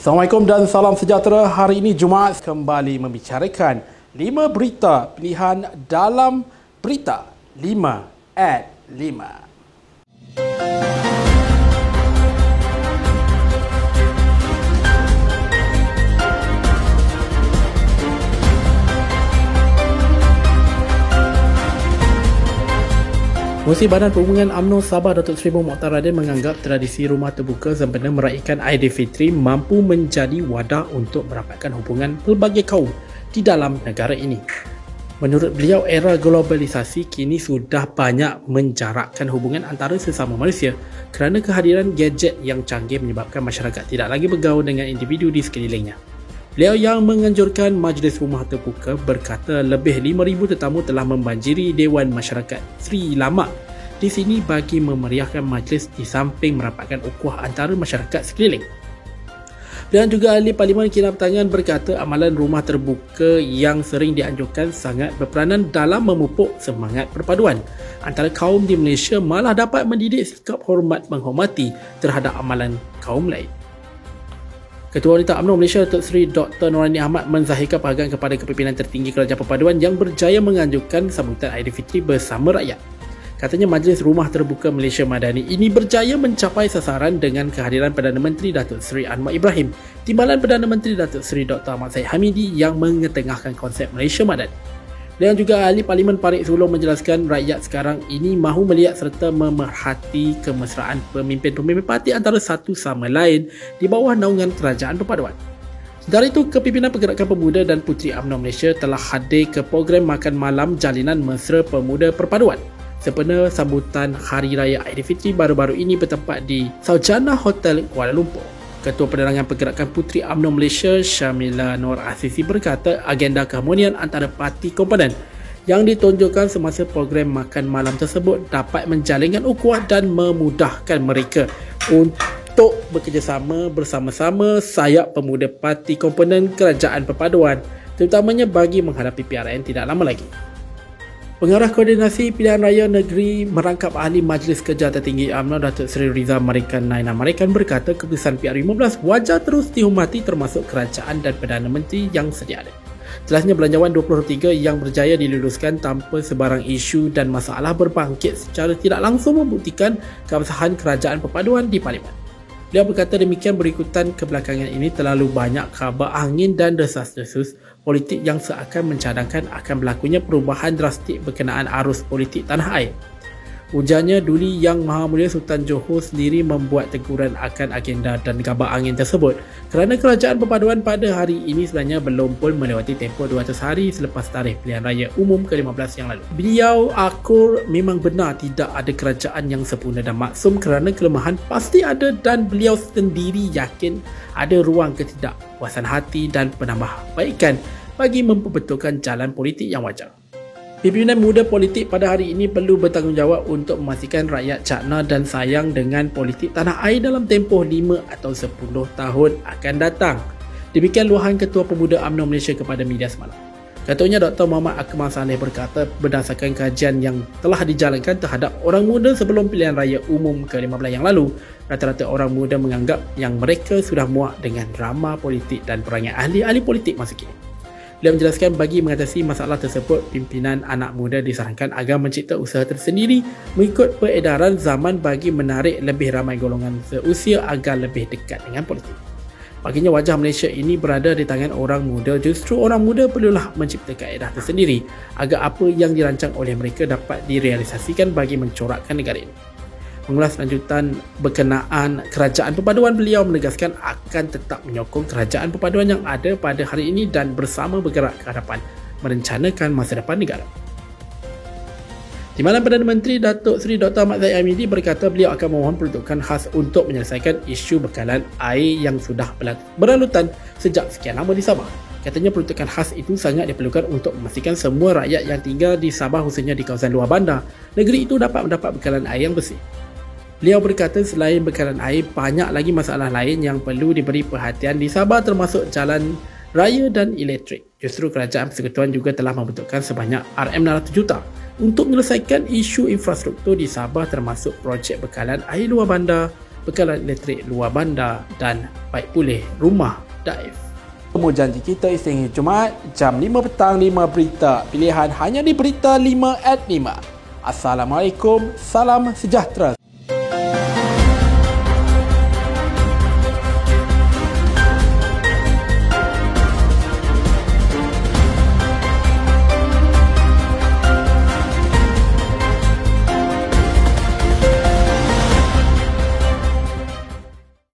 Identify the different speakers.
Speaker 1: Assalamualaikum dan salam sejahtera. Hari ini Jumaat kembali membicarakan 5 berita pilihan dalam berita 5 at 5. Pengurusi Badan Perhubungan UMNO Sabah Datuk Seri Mukhtar Radin menganggap tradisi rumah terbuka sempena meraihkan Aidilfitri mampu menjadi wadah untuk merapatkan hubungan pelbagai kaum di dalam negara ini. Menurut beliau, era globalisasi kini sudah banyak menjarakkan hubungan antara sesama manusia kerana kehadiran gadget yang canggih menyebabkan masyarakat tidak lagi bergaul dengan individu di sekelilingnya. Beliau yang menganjurkan majlis rumah terbuka berkata lebih 5,000 tetamu telah membanjiri Dewan Masyarakat Sri Lama di sini bagi memeriahkan majlis di samping merapatkan ukuah antara masyarakat sekeliling. Dan juga ahli Parlimen Kina Pertanian berkata amalan rumah terbuka yang sering dianjurkan sangat berperanan dalam memupuk semangat perpaduan antara kaum di Malaysia malah dapat mendidik sikap hormat menghormati terhadap amalan kaum lain. Ketua Wanita UMNO Malaysia Datuk Seri Dr. Norani Ahmad menzahirkan penghargaan kepada kepimpinan tertinggi Kerajaan Perpaduan yang berjaya menganjurkan sambutan Aidilfitri bersama rakyat. Katanya Majlis Rumah Terbuka Malaysia Madani ini berjaya mencapai sasaran dengan kehadiran Perdana Menteri Datuk Seri Anwar Ibrahim, timbalan Perdana Menteri Datuk Seri Dr. Ahmad Syed Hamidi yang mengetengahkan konsep Malaysia Madani. Dan juga ahli Parlimen Parik Sulong menjelaskan rakyat sekarang ini mahu melihat serta memerhati kemesraan pemimpin-pemimpin parti antara satu sama lain di bawah naungan kerajaan perpaduan. Sementara itu, Kepimpinan Pergerakan Pemuda dan Puteri UMNO Malaysia telah hadir ke program makan malam Jalinan Mesra Pemuda Perpaduan sempena sambutan Hari Raya Aidilfitri baru-baru ini bertempat di Saujana Hotel Kuala Lumpur. Ketua Penerangan Pergerakan Puteri UMNO Malaysia Syamila Nur Asisi berkata agenda keharmonian antara parti komponen yang ditunjukkan semasa program makan malam tersebut dapat menjalinkan ukuah dan memudahkan mereka untuk bekerjasama bersama-sama sayap pemuda parti komponen kerajaan perpaduan terutamanya bagi menghadapi PRN tidak lama lagi. Pengarah Koordinasi Pilihan Raya Negeri merangkap ahli Majlis Kerja Tertinggi UMNO Datuk Seri Riza Marikan Naina Marikan berkata keputusan PR15 wajar terus dihormati termasuk kerajaan dan Perdana Menteri yang sedia ada. Jelasnya Belanjawan 2023 yang berjaya diluluskan tanpa sebarang isu dan masalah berbangkit secara tidak langsung membuktikan keabsahan kerajaan perpaduan di Parlimen. Beliau berkata demikian berikutan kebelakangan ini terlalu banyak khabar angin dan desas-desus politik yang seakan mencadangkan akan berlakunya perubahan drastik berkenaan arus politik tanah air. Ujarnya Duli Yang Maha Mulia Sultan Johor sendiri membuat teguran akan agenda dan kabar angin tersebut kerana kerajaan perpaduan pada hari ini sebenarnya belum pun melewati tempoh 200 hari selepas tarikh pilihan raya umum ke-15 yang lalu. Beliau akur memang benar tidak ada kerajaan yang sempurna dan maksum kerana kelemahan pasti ada dan beliau sendiri yakin ada ruang ketidakpuasan hati dan penambahbaikan bagi memperbetulkan jalan politik yang wajar. Pimpinan muda politik pada hari ini perlu bertanggungjawab untuk memastikan rakyat cakna dan sayang dengan politik tanah air dalam tempoh 5 atau 10 tahun akan datang. Demikian luahan Ketua Pemuda UMNO Malaysia kepada media semalam. Ketuanya Dr. Muhammad Akmal Saleh berkata berdasarkan kajian yang telah dijalankan terhadap orang muda sebelum pilihan raya umum ke-15 yang lalu, rata-rata orang muda menganggap yang mereka sudah muak dengan drama politik dan perangai ahli-ahli politik masa kini. Beliau menjelaskan bagi mengatasi masalah tersebut, pimpinan anak muda disarankan agar mencipta usaha tersendiri mengikut peredaran zaman bagi menarik lebih ramai golongan seusia agar lebih dekat dengan politik. Baginya wajah Malaysia ini berada di tangan orang muda, justru orang muda perlulah mencipta kaedah tersendiri agar apa yang dirancang oleh mereka dapat direalisasikan bagi mencorakkan negara ini mengulas lanjutan berkenaan kerajaan perpaduan beliau menegaskan akan tetap menyokong kerajaan perpaduan yang ada pada hari ini dan bersama bergerak ke hadapan merencanakan masa depan negara. Di malam Perdana Menteri Datuk Seri Dr. Ahmad Zahid Amidi berkata beliau akan memohon peruntukan khas untuk menyelesaikan isu bekalan air yang sudah berlalutan sejak sekian lama di Sabah. Katanya peruntukan khas itu sangat diperlukan untuk memastikan semua rakyat yang tinggal di Sabah khususnya di kawasan luar bandar, negeri itu dapat mendapat bekalan air yang bersih. Beliau berkata selain bekalan air, banyak lagi masalah lain yang perlu diberi perhatian di Sabah termasuk jalan raya dan elektrik. Justru kerajaan persekutuan juga telah membentukkan sebanyak RM600 juta untuk menyelesaikan isu infrastruktur di Sabah termasuk projek bekalan air luar bandar, bekalan elektrik luar bandar dan baik pulih rumah Daif. Temu janji kita Isnin Jumaat jam 5 petang 5 berita pilihan hanya di berita 5 at 5. Assalamualaikum, salam sejahtera.